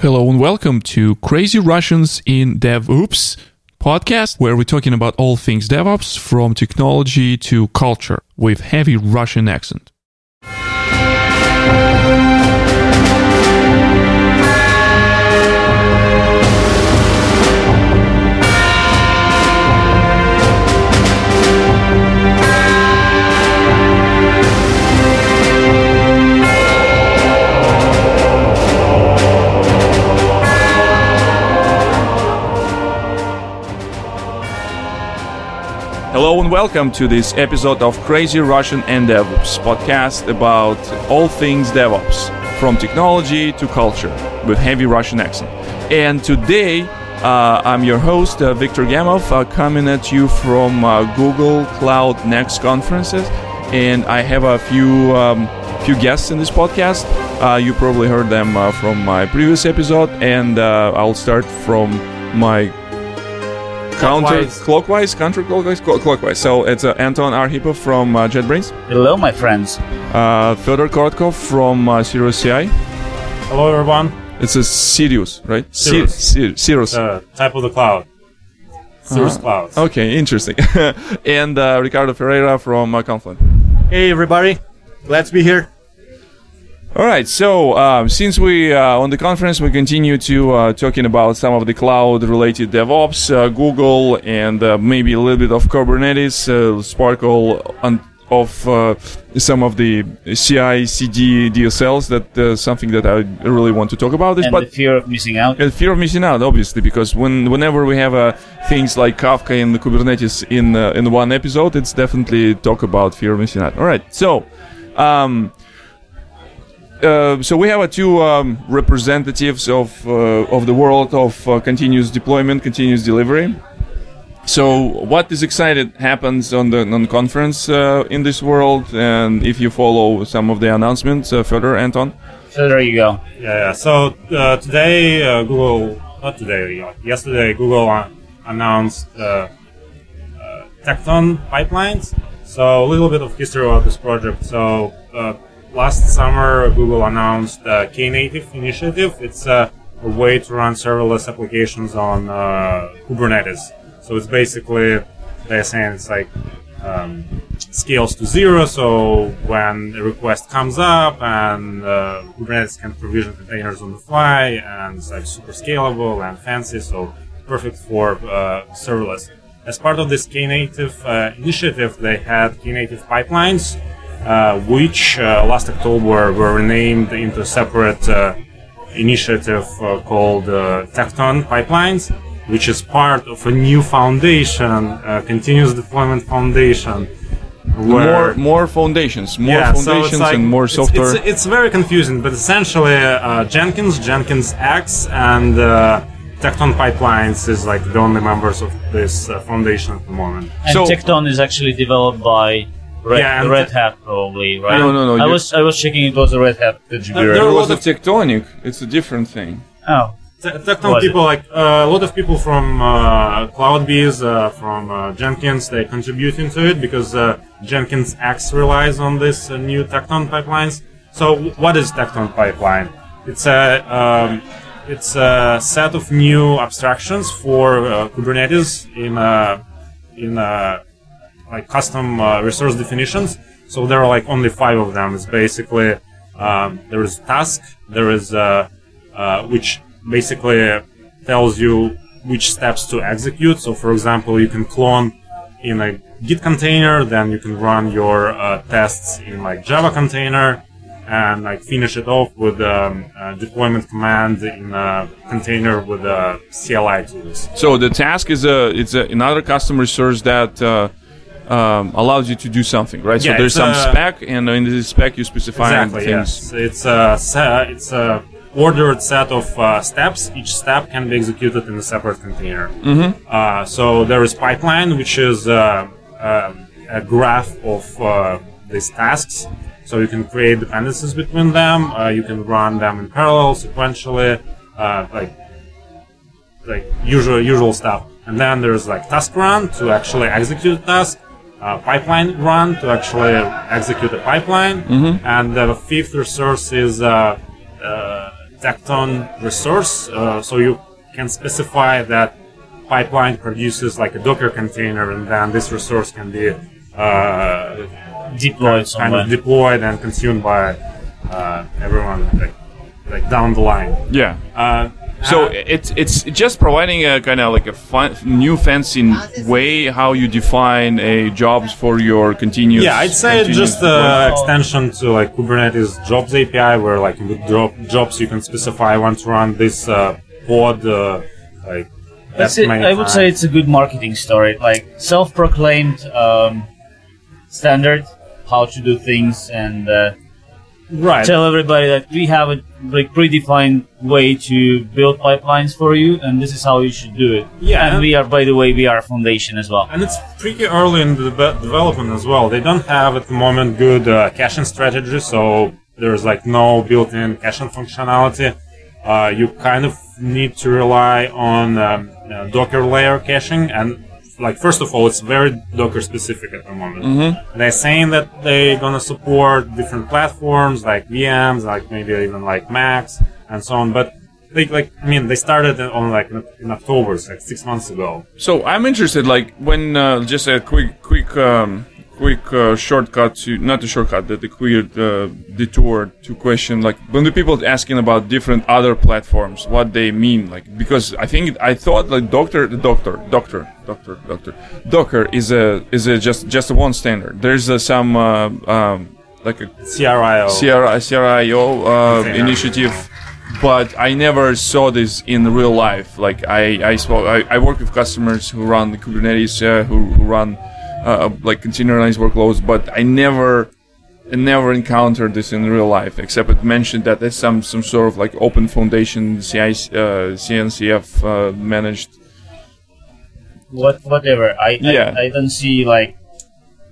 Hello and welcome to Crazy Russians in DevOps podcast, where we're talking about all things DevOps from technology to culture with heavy Russian accent. Hello and welcome to this episode of Crazy Russian and DevOps podcast about all things DevOps, from technology to culture, with heavy Russian accent. And today, uh, I'm your host, uh, Victor Gamov, uh, coming at you from uh, Google Cloud Next conferences, and I have a few um, few guests in this podcast. Uh, you probably heard them uh, from my previous episode, and I'll start from my Clockwise. counterclockwise, counterclockwise, cl- clockwise. So it's uh, Anton Arhipov from uh, JetBrains, Hello, my friends. uh, Fyodor Korotkov from uh, Cirrus CI. Hello, everyone. It's a Sirius, right? Sirius. Sir- Sirius. Uh, type of the cloud. Cirrus clouds. Okay, interesting. and uh, Ricardo Ferreira from uh, Confluent. Hey everybody, glad to be here. All right. So um, since we uh, on the conference, we continue to uh, talking about some of the cloud-related DevOps, uh, Google, and uh, maybe a little bit of Kubernetes, uh, Sparkle, and of uh, some of the CI/CD DSLs. That uh, something that I really want to talk about. This, And but the fear of missing out. and fear of missing out, obviously, because when whenever we have uh, things like Kafka and Kubernetes in uh, in one episode, it's definitely talk about fear of missing out. All right, so. Um, uh, so we have uh, two um, representatives of uh, of the world of uh, continuous deployment, continuous delivery. So what is excited happens on the on conference uh, in this world, and if you follow some of the announcements uh, further, Anton. So there you go. Yeah, yeah. So uh, today, uh, Google, not today, yesterday, Google uh, announced uh, uh, Tekton pipelines. So a little bit of history about this project. So uh, last summer, Google announced uh, Knative initiative. It's uh, a way to run serverless applications on uh, Kubernetes. So it's basically they're saying it's like um, scales to zero. So when a request comes up and uh, Kubernetes can provision containers on the fly and it's like super scalable and fancy. So perfect for uh, serverless. As part of this Knative uh, initiative, they had Knative pipelines, which uh, last October were renamed into a separate uh, initiative uh, called uh, Tekton Pipelines, which is part of a new foundation, uh, Continuous Deployment Foundation. More more foundations, more Yeah, so foundations, like- and more it's- software. It's, it's, very confusing, but essentially uh, Jenkins, Jenkins X, and uh, Tekton Pipelines is like the only members of this uh, foundation at the moment. And So- Tekton is actually developed by Red, Yeah, and Red Hat, probably, right? No, no, no, I you- was I was checking it was a Red Hat contributor. there There was a tectonic. It's a different thing. oh, Te- Tekton Was it? people, like uh, a lot of people from uh, CloudBees, uh, from uh, Jenkins, they contribute into it because uh, Jenkins X relies on this uh, new Tekton pipelines. So, w- what is Tekton pipeline? It's a um, it's a set of new abstractions for uh, Kubernetes in a, in a, like custom uh, resource definitions. So there are like only five of them. It's basically um, there is a task, there is uh, uh, which basically tells you which steps to execute. So for example, you can clone in a Git container, then you can run your uh, tests in like Java container, and like finish it off with um, a deployment command in a container with uh, CLI tools. So the task is a it's a, another custom resource that uh, um, allows you to do something, right? so there's some a- spec, and in this spec you specify Exactly. things. Yes. It's a se- it's a ordered set of uh, steps. Each step can be executed in a separate container. Mm-hmm. Uh, so there is pipeline, which is uh, um a graph of uh, these tasks. So you can create dependencies between them. Uh, you can run them in parallel, sequentially, uh, like like usual usual stuff. And then there's like task run to actually execute a task, uh, pipeline run to actually execute a pipeline, and the fifth resource is uh, uh, Tekton resource. Uh, so you can specify that pipeline produces like a Docker container, and then this resource can be uh, Deployed kind somewhere. of deployed and consumed by uh, everyone like, like down the line. Yeah. So it's it's just providing a kind of like a fun, new fancy way how you define a jobs for your continuous. Yeah, I'd say just deployment. an extension to like Kubernetes Jobs API, where like with drop jobs you can specify I want to run this uh, pod. Uh, like That's that it. I would say it's a good marketing story, like self-proclaimed um, standard how to do things, and uh, right. tell everybody that we have a like predefined way to build pipelines for you, and this is how you should do it. Yeah, and and- we are, by the way, we are a foundation as well. And it's pretty early in the deve- development as well. They don't have at the moment good uh, caching strategy, so there's like no built-in caching functionality. Uh, you kind of need to rely on um, uh, Docker layer caching, and like first of all, it's very Docker specific at the moment. They're saying that they're gonna support different platforms like VMs, like maybe even like Macs and so on, but. They, like I mean, they started on like in October, so like six months ago. So I'm interested, like when uh, just a quick, quick, um, quick uh, shortcut to not the shortcut, the, the quick uh, detour to question, like when the people asking about different other platforms, what they mean, like because I think I thought like Doctor, the Doctor, Doctor, Doctor, Doctor, Docker is a is a just just a one standard. There's uh, some uh, um, like a CRIO. CRI, CRIO uh, initiative, but I never saw this in real life. Like I, I, spoke, I, I work with customers who run the Kubernetes, uh, who, who run uh, like containerized workloads, but I never, never encountered this in real life. Except it mentioned that there's some some sort of like open foundation CI, uh, CNCF uh, managed. What whatever. I, Yeah. I I don't see like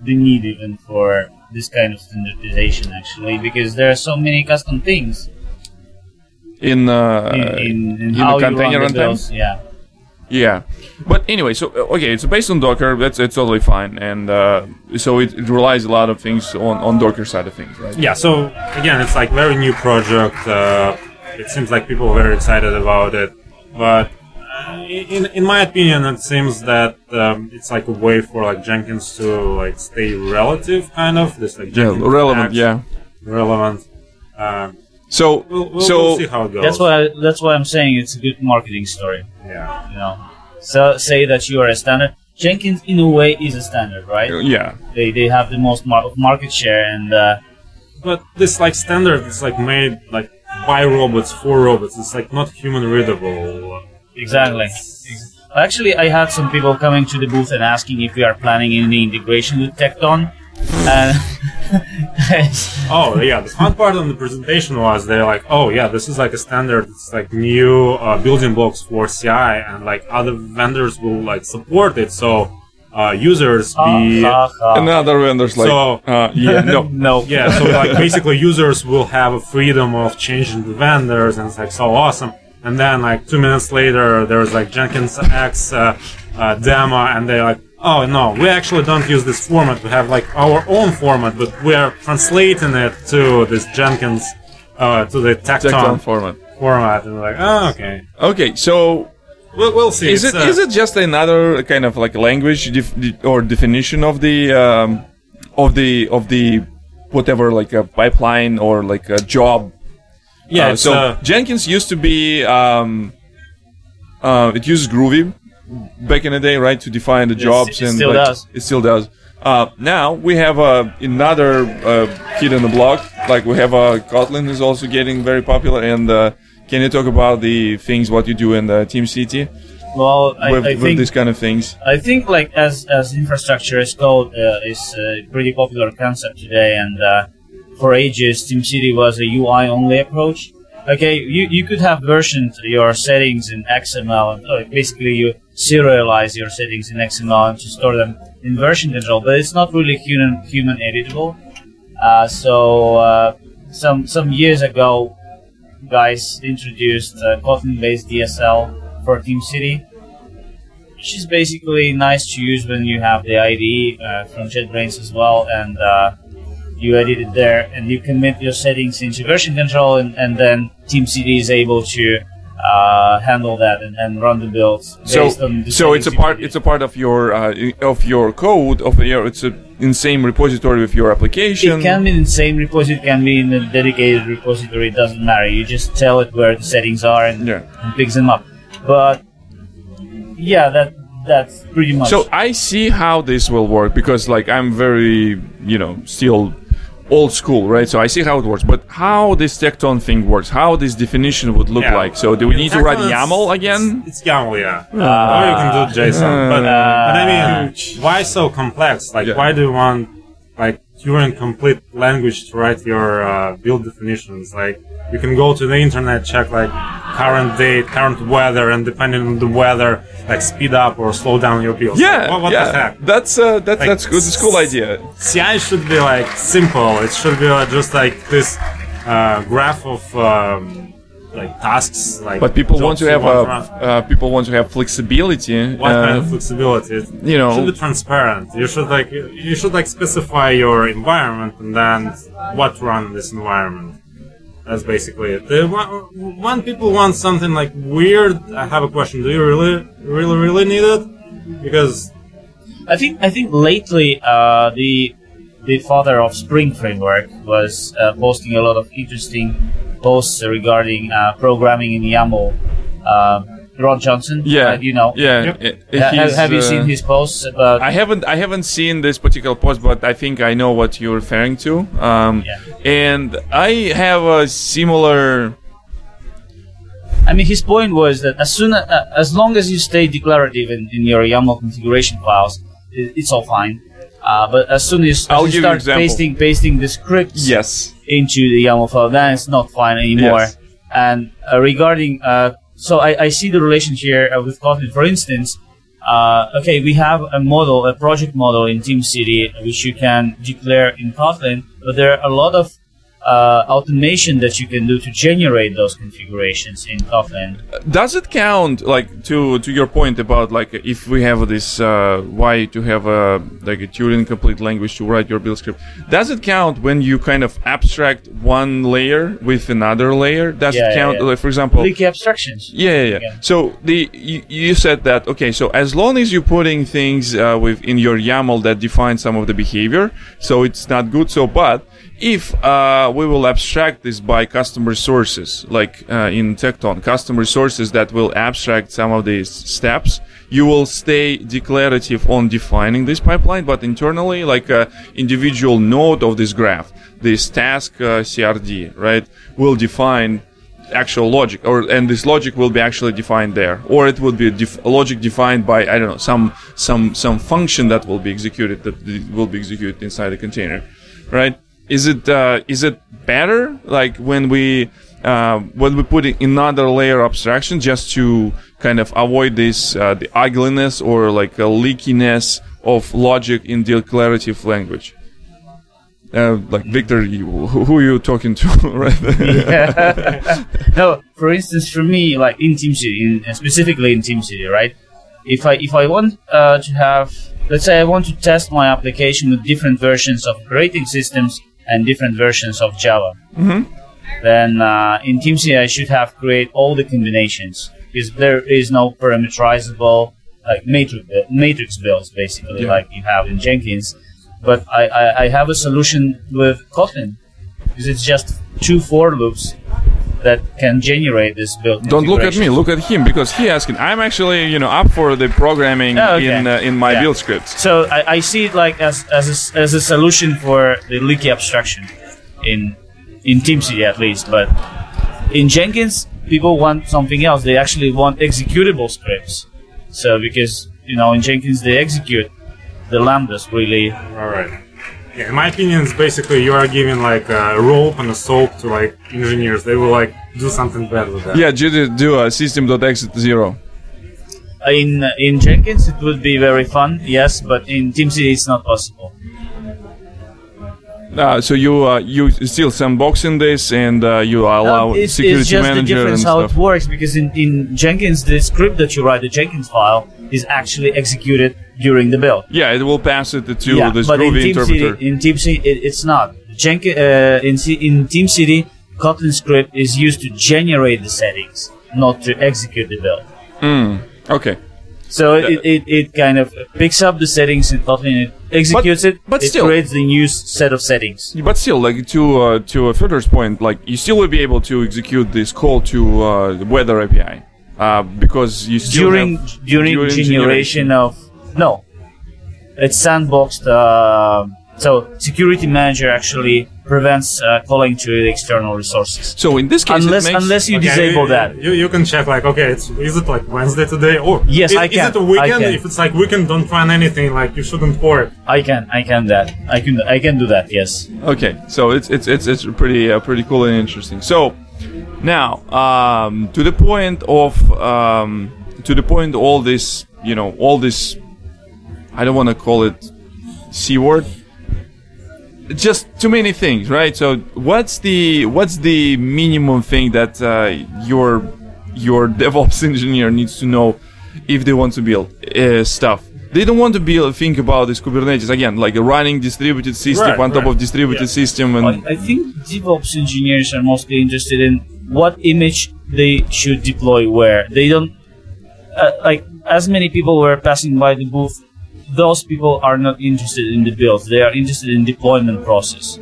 the need even for this kind of standardization actually because there are so many custom things In, uh, in, in, in in how the you container run the builds. Yeah. Yeah, but anyway, so uh, okay, it's based on Docker. That's it's totally fine, and uh, so it, it relies a lot of things on on Docker side of things, right? Yeah, so again, it's like very new project. Uh, it seems like people are very excited about it, but uh, in in my opinion, it seems that um, it's like a way for like Jenkins to like stay relative, kind of this like Yeah, relevant. Acts, Yeah. relevant. Um, So we'll, we'll, so we'll see how it goes. That's why I, that's why I'm saying it's a good marketing story. Yeah, You know, so say that you are a standard. Jenkins, in a way, is a standard, right? yeah, They, they have the most mar- market share, and uh, but this like standard is like made like by robots for robots. It's like not human readable. exactly. Actually, I had some people coming to the booth and asking if we are planning any integration with Tekton. And Oh yeah, the fun part on the presentation was they're like, oh yeah, this is like a standard. It's like new uh, building blocks for CI, and like other vendors will like support it. So uh, users be Ha, ha, ha. and other vendors like So- uh, yeah, no, no. yeah. So like basically, users will have a freedom of changing the vendors, and it's like so awesome. And then like two minutes later, there's like Jenkins X uh, uh, demo, and they're like, oh no, we actually don't use this format. We have like our own format, but we are translating it to this Jenkins uh, to the Tecton, Tekton format. format, and we're like, oh okay, Okay, so we'll, we'll see. is It's, it uh, is it just another kind of like language def- or definition of the um, of the of the whatever like a pipeline or like a job? yeah? Uh, so uh, Jenkins used to be um, uh, it uses Groovy back in the day, right, to define the jobs it and still like, does. It still does. Uh, now we have uh, another uh, kid on the block. Like we have uh, Kotlin is also getting very popular. And uh, can you talk about the things what you do in the TeamCity Well, I, with, I with think these kind of things? I think like as as infrastructure as code uh, is a pretty popular concept today, and uh, for ages TeamCity was a UI only approach. Okay, you, you could have versioned your settings in XML, and uh, basically you serialize your settings in XML and to store them in version control, but it's not really human human editable. Uh, so uh, some some years ago, guys introduced uh, Kotlin-based DSL for TeamCity which is basically nice to use when you have the IDE uh, from JetBrains as well, and uh, you edit it there, and you commit your settings into version control, and, and then TeamCity is able to uh, handle that and, and run the builds So, based on the so it's a part. It's a part of your uh, of your code of your. It's a in same repository with your application. It can be in the same repository, it can be in a dedicated repository, it doesn't matter. You just tell it where the settings are and, Yeah. and picks them up. But yeah, that that's pretty much. So I see how this will work because like I'm very, you know, still old school, right? So I see how it works. But how this Tekton thing works, how this definition would look Yeah. like. So do we need to write YAML again? It's, it's YAML, yeah. Ah. or you can do JSON. but, but I mean, ah. why so complex? Like, Yeah. why do you want like Turing complete language to write your uh, build definitions? Like, you can go to the internet, check like current date, current weather, and depending on the weather, like speed up or slow down your build. Yeah, What, what yeah. the heck? That's uh, that's Like, that's good. It's a cool idea. CI should be like simple. It should be like, just like this uh, graph of um, like tasks. Like But people want to have want a uh, people want to have flexibility. what kind uh, of flexibility? It you know- should be transparent. You should like you should like specify your environment and then what run this environment. That's basically it. The, when, when people want something like weird, I have a question. Do you really, really, really need it? Because I think I think lately uh, the the father of Spring Framework was uh, posting a lot of interesting posts regarding uh, programming in YAML. Um Rod Johnson, yeah, uh, you know. Yeah. Yep. uh, Ha- have, have you uh, seen his posts about? I haven't I haven't seen this particular post, but I think I know what you're referring to. Um, Yeah. And I have a similar. I mean, his point was that as soon as, uh, as long as you stay declarative in, in your YAML configuration files, i it's all fine. Uh, but as soon as, as you give you start pasting pasting the scripts Yes. into the YAML file, then it's not fine anymore. Yes. And uh, regarding, uh, so I, I see the relation here uh, with Kotlin. For instance, uh, okay, we have a model, a project model in TeamCity, which you can declare in Kotlin, but there are a lot of uh, automation that you can do to generate those configurations in Kotlin. Does it count like to to your point about like if we have this uh, why to have a like a Turing complete language to write your build script? Does it count when you kind of abstract one layer with another layer? Does Yeah, it count? yeah. Like for example, Leaky abstractions. Yeah, yeah, yeah. Yeah. So the you, you said that okay. So as long as you're putting things uh, within your YAML that define some of the behavior, so it's not good. So, but if uh, we will abstract this by custom resources, like uh, in Tekton, custom resources that will abstract some of these steps, you will stay declarative on defining this pipeline, but internally, like a individual node of this graph, this task uh, CRD, right, will define actual logic or and this logic will be actually defined there or it will be def- logic defined by i don't know some some some function that will be executed that will be executed inside the container right is it uh, is it better like when we uh, when we put another layer of abstraction just to kind of avoid this uh, the ugliness or like a leakiness of logic in declarative language uh, like Victor, you, who are you talking to, right? no, for instance, for me, like in TeamCity, in, specifically in TeamCity, right? If I if I want uh, to have, let's say, I want to test my application with different versions of operating systems and different versions of Java, then uh, in TeamCity I should have create all the combinations. Because there is no parameterizable like matrix matrix builds basically Yeah. like you have in Jenkins. But I, I, I have a solution with Kotlin. Because it's just two for loops that can generate this build. Don't look at me. Look at him because he asking. I'm actually, you know, up for the programming Oh, okay. in uh, in my Yeah. build scripts. So I, I see it like as as a, s- as a solution for the leaky abstraction in in TeamCity at least. But in Jenkins, people want something else. They actually want executable scripts. So because you know in Jenkins they execute the lambdas really. All right. Yeah, in my opinion, it's basically you are giving like a rope and a soap to like engineers. They will like do something bad with that. Yeah, do, do a system.exit zero. In in Jenkins it would be very fun, yes, but in TeamCity it's not possible. Uh, so you uh, you still sandboxing this and uh, you allow No, it's, security it's just the manager and difference how it works because in, in Jenkins the script that you write the Jenkins file is actually executed during the build. Yeah, it will pass it to yeah, this but in Groovy interpreter. TeamCity, in TeamCity it, it's not. Jenkins uh, in C- in TeamCity Kotlin script is used to generate the settings, not to execute the build. Okay. So it, it, it kind of picks up the settings in Kotlin, it executes it, but it still- creates the new set of settings. But still, like to uh, to a Fedor's point, like you still will be able to execute this call to uh, the weather API uh, because you still during have, during, generation of no, it's sandboxed. Uh, so security manager actually prevents uh, calling to the external resources So in this case, unless makes, unless you Okay, disable you, that. You, you can check like okay, it's is it like Wednesday today or Yes, is, I Is it a weekend? can. If it's like weekend, don't run anything. Like you shouldn't pour it. I can I can that I can I can do that. Yes. Okay, so it's it's it's it's pretty uh, pretty cool and interesting. So now um, to the point of um, to the point all this you know all this I don't want to call it c word. Just too many things, right? So what's the what's the minimum thing that uh, your your DevOps engineer needs to know if they want to build uh, stuff? They don't want to build think about this Kubernetes again, like a running distributed system Right, on top of distributed Yeah. system, and I, I think DevOps engineers are mostly interested in what image they should deploy where. They don't uh, like as many people were passing by the booth. Those people are not interested in the build. They are interested in deployment process.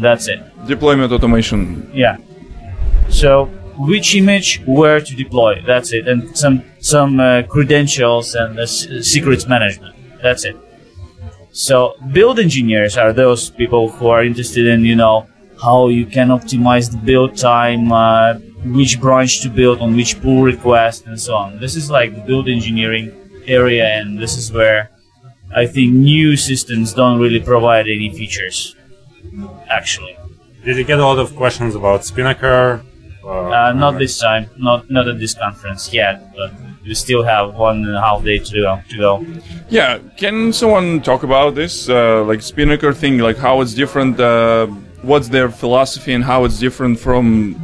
That's it. deployment automation. Yeah. So which image where to deploy? That's it. And some some uh, credentials and uh, secrets management. That's it. So build engineers are those people who are interested in you know how you can optimize the build time, uh, which branch to build on which pull request, and so on. This is like the build engineering area, and this is where I think new systems don't really provide any features. Actually. Did you get a lot of questions about Spinnaker? Uh, not this time, not not at this conference yet, but we still have one and a half day to go. To go. Yeah, can someone talk about this, uh, like Spinnaker thing, like how it's different? Uh, what's their philosophy and how it's different from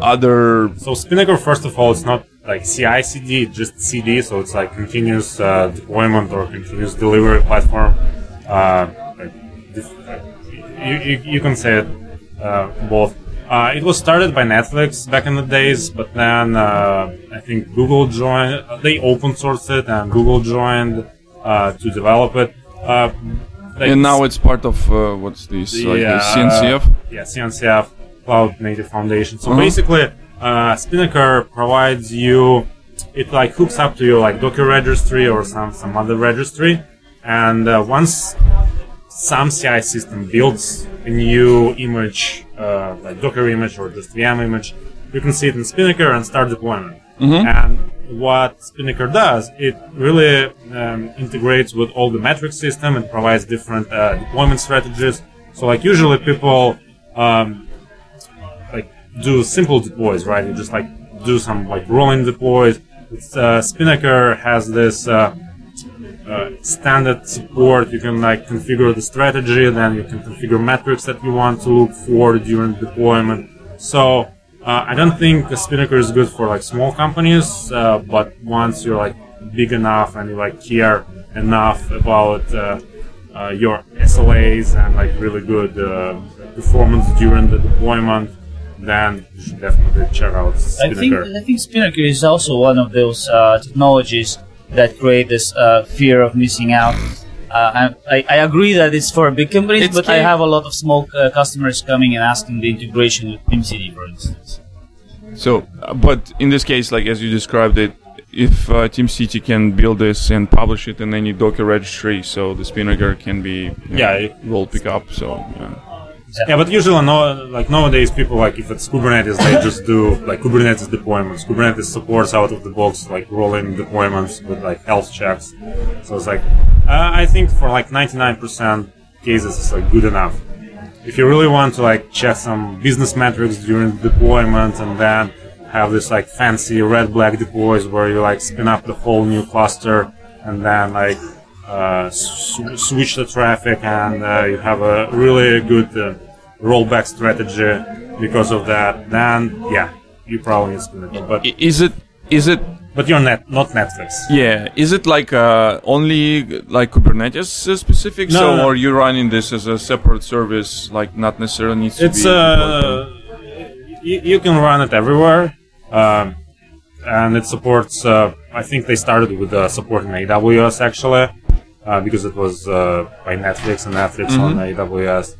other? So Spinnaker, first of all, it's not like CI/CD, just CD. So it's like continuous uh, deployment or continuous delivery platform. Uh, you, you, you can say it uh, both. Uh, it was started by Netflix back in the days, but then uh, I think Google joined. They open sourced it, and Google joined uh, to develop it. Uh, like And now it's part of uh, what's this, like the CNCF? yeah, CNCF Cloud Native Foundation. So Uh-huh. basically, uh, Spinnaker provides you, it like hooks up to your like Docker registry or some some other registry, and uh, once some CI system builds a new image, uh, like Docker image or just VM image, you can see it in Spinnaker and start deployment. And what Spinnaker does, it really um, integrates with all the metric system and provides different uh, deployment strategies. So, like usually people um, do simple deploys, right? You just like do some like rolling deploys. Uh, Spinnaker has this uh, uh, standard support. You can like configure the strategy, then you can configure metrics that you want to look for during deployment. So uh, I don't think Spinnaker is good for like small companies, uh, but once you're like big enough and you like care enough about uh, your SLAs and like really good performance during the deployment, then you should definitely check out I think Spinnaker. I think Spinnaker is also one of those uh, technologies that create this uh, fear of missing out. Uh, I, I agree that it's for big companies, It's but I have a lot of small uh, customers coming and asking the integration with TeamCity, for instance. So, uh, but in this case, like as you described it, if uh, TeamCity can build this and publish it in any Docker registry, so the Spinnaker can be you know, Yeah, it- will pick up. So yeah. Yeah, but usually, no, like nowadays, people like if it's Kubernetes, they just do like Kubernetes deployments. Kubernetes supports out of the box like rolling deployments with like health checks. So it's like uh, I think for like 99% cases, it's like good enough. If you really want to like check some business metrics during deployment and then have this like fancy red black deploys where you like spin up the whole new cluster and then like uh, sw- switch the traffic and uh, you have a really good uh, rollback strategy because of that, then yeah, you probably need Spinnaker. But is it is it but you're net not Netflix. yeah is it like uh, only like Kubernetes specific? No, so no. or you're running this as a separate service, like not necessarily needs to It's be. uh, you, you can run it everywhere, um, and it supports. Uh, I think they started with uh, supporting AWS actually, uh, because it was uh, by Netflix and Netflix on AWS,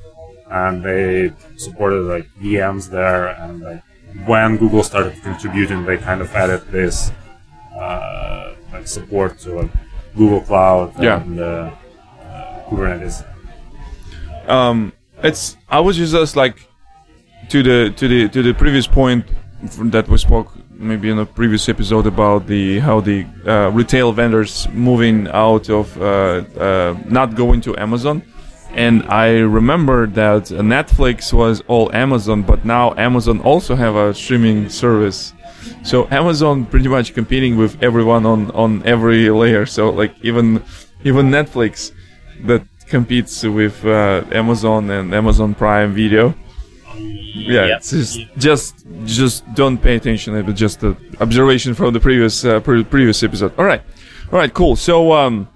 and they supported like VMs there. And like, when Google started contributing, they kind of added this uh, like support to like, Google Cloud Yeah. and uh, uh, Kubernetes. um, it's I was just like to the to the to the previous point that we spoke maybe in a previous episode about the how the uh, retail vendors moving out of uh, uh, not going to Amazon. And I remember that Netflix was all Amazon, but now Amazon also have a streaming service. So Amazon pretty much competing with everyone on, on every layer. So like even even Netflix that competes with uh, Amazon and Amazon Prime Video. Yeah, Yep. it's just, just just don't pay attention. It was just an observation from the previous uh, pre- previous episode. All right, all right, cool. So um,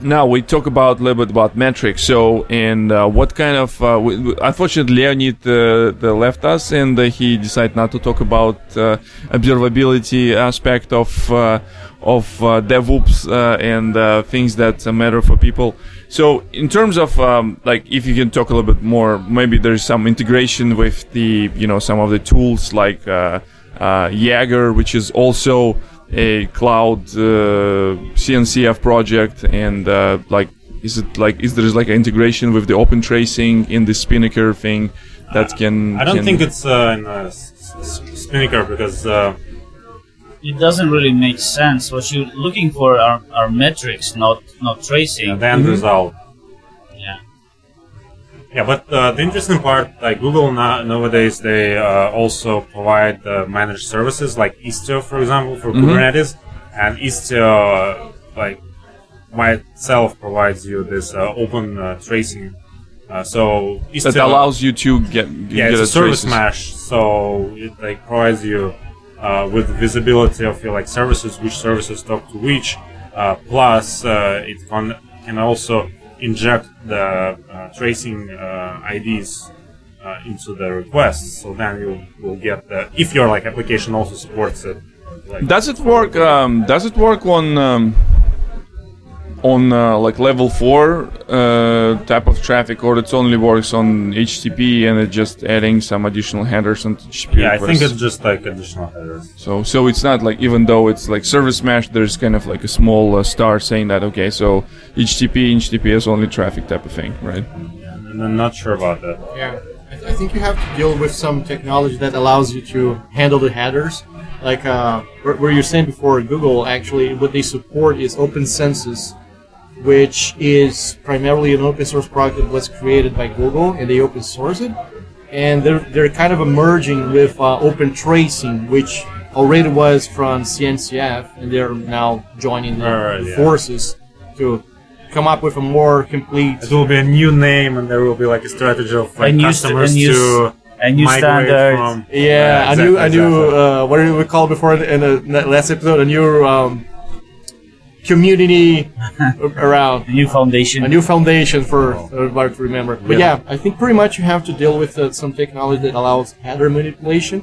now we talk about a little bit about metrics. So and uh, what kind of uh, we, unfortunately Leonid uh, the left us and uh, he decided not to talk about uh, observability aspect of uh, of uh, DevOps uh, and uh, things that matter for people. So in terms of um, like if you can talk a little bit more, maybe there's some integration with the you know some of the tools like uh, uh, Jaeger, which is also a cloud uh, CNCF project, and uh, like is it like is there like an integration with the open tracing in the Spinnaker thing that can? I don't can- think it's uh, in uh, Spinnaker because uh, It doesn't really make sense. What you're looking for are, are metrics, not not tracing. the end result. Yeah. Yeah, but uh, the interesting part, like Google na- nowadays, they uh, also provide uh, managed services like Istio, for example, for Kubernetes, and Istio, uh, like myself, provides you this uh, open uh, tracing. Uh, so Istio that allows you to get yeah, get it's a service traces. mesh, so it like provides you uh, with visibility of your like services, which services talk to which. Uh, plus, uh, it can can also inject the uh, tracing uh, IDs uh, into the requests. So then you will get the if your like application also supports it. Like, Does it work? Um, does it work on um, on uh, like level four uh, type of traffic, or it only works on HTTP and it's just adding some additional headers on HTTP yeah, I think it's just like additional headers. so so it's not like even though it's like service mesh, there's kind of like a small uh, star saying that okay, so HTTP HTTPS only traffic type of thing, right? And I'm not sure about that. Yeah, I, th- I think you have to deal with some technology that allows you to handle the headers. Like uh, where, where you're saying before, Google actually what they support is Open Census, which is primarily an open source project that was created by Google and they open source it. And they're, they're kind of emerging with uh, Open Tracing, which already was from CNCF, and they're now joining the Right, yeah. forces to come up with a more complete. It will be a new name, and there will be like a strategy of like A new st- customers a new to s- a new migrate standard. from. Yeah, I exactly, knew, I knew. exactly. Uh, what did we call before in the, in the n- last episode? A new um, community around, A new foundation. a new foundation for everybody to remember. But yeah, I think pretty much you have to deal with uh, some technology that allows header manipulation.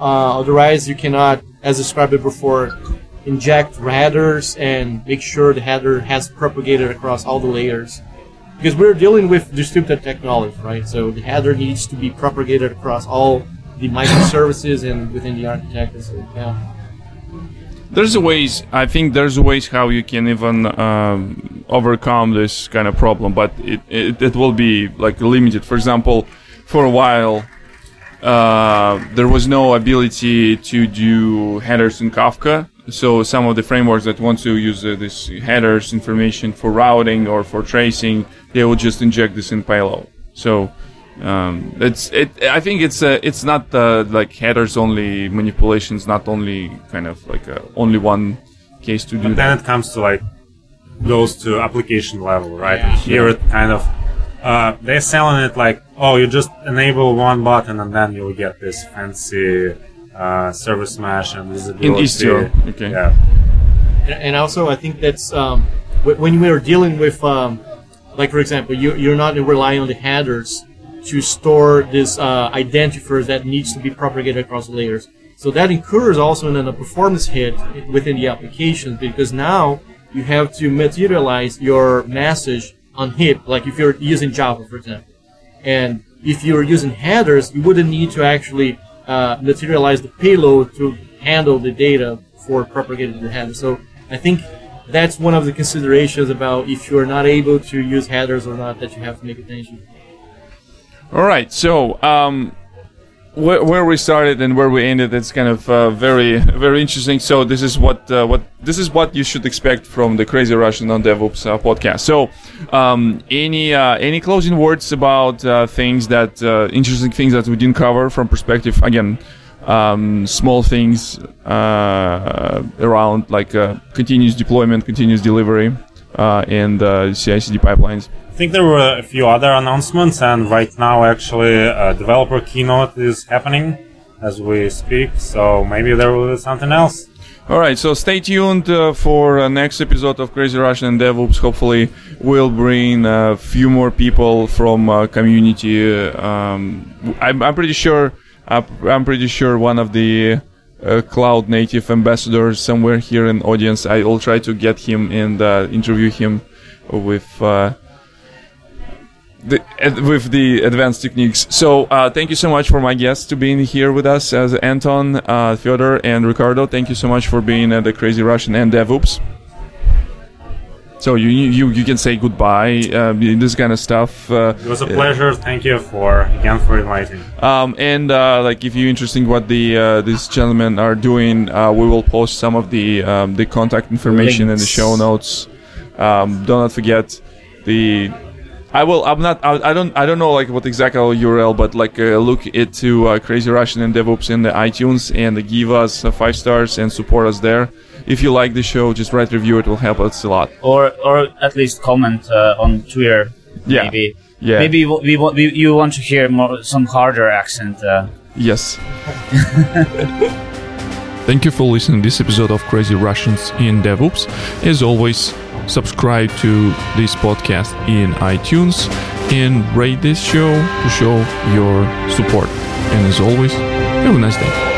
Uh, otherwise, you cannot, as described before, inject headers and make sure the header has propagated across all the layers. Because we're dealing with distributed technology, right? So the header needs to be propagated across all the microservices and within the architecture. So, yeah. There's ways. I think there's ways how you can even um, overcome this kind of problem, but it, it it will be like limited. For example, for a while, uh, there was no ability to do headers in Kafka. So some of the frameworks that want to use uh, this headers information for routing or for tracing, they will just inject this in payload. So um, it's it. I think it's uh, it's not uh, like headers only manipulations, not only kind of like uh, only one case to do But that. then it comes to like goes to application level, right? And here it kind of uh, they're selling it like, oh, you just enable one button and then you'll get this fancy uh, service mesh and visibility. Istio, okay. Yeah. And- and also I think that's um, when we are dealing with um, like for example you, you're not relying on the headers to store this uh, identifiers that needs to be propagated across layers. So that incurs also in a performance hit within the application because now you have to materialize your message on heap, like if you're using Java, for example. And if you're using headers, you wouldn't need to actually uh, materialize the payload to handle the data for propagating the header. So I think that's one of the considerations about if you're not able to use headers or not that you have to make attention. All right. So, um, where, where we started and where we ended, it's kind of uh, very, very interesting. So, this is what uh, what this is what you should expect from the Crazy Russian on DevOps uh, podcast. So, um, any uh, any closing words about uh, things that uh, interesting things that we didn't cover from perspective again. Um, small things around like continuous deployment, continuous delivery, and CI/CD pipelines. Think there were a few other announcements, and right now, actually, a developer keynote is happening as we speak. So maybe there will be something else. All right, so stay tuned uh, for uh, next episode of Crazy Russian and DevOps. Hopefully, we'll bring a few more people from uh, community. Um, I'm, I'm, pretty sure. I'm pretty sure one of the uh, cloud native ambassadors somewhere here in audience. I will try to get him and uh, interview him with uh, the, with the advanced techniques. So uh, thank you so much for my guests to being here with us as Anton, uh, Fyodor, and Ricardo. Thank you so much for being at the Crazy Russian and DevOps. So you you you can say goodbye. Uh, this kind of stuff. Uh, it was a pleasure. Thank you for again for inviting. Um, and uh, like if you're interested in what the uh, these gentlemen are doing, uh, we will post some of the um, the contact information Links. in the show notes. Um, do not forget the I will. I'm not. I, I, don't. I don't know like what exact URL, but like uh, look into uh, Crazy Russian and DevOps in the iTunes and give us uh, five stars and support us there. If you like the show, just write review. It will help us a lot. Or or at least comment uh, on Twitter. Yeah. Maybe. Yeah. Maybe we, we, we you want to hear more some harder accent. Uh. Yes. Thank you for listening to this episode of Crazy Russians in DevOps. As always, subscribe to this podcast in iTunes and rate this show to show your support. And as always, have a nice day.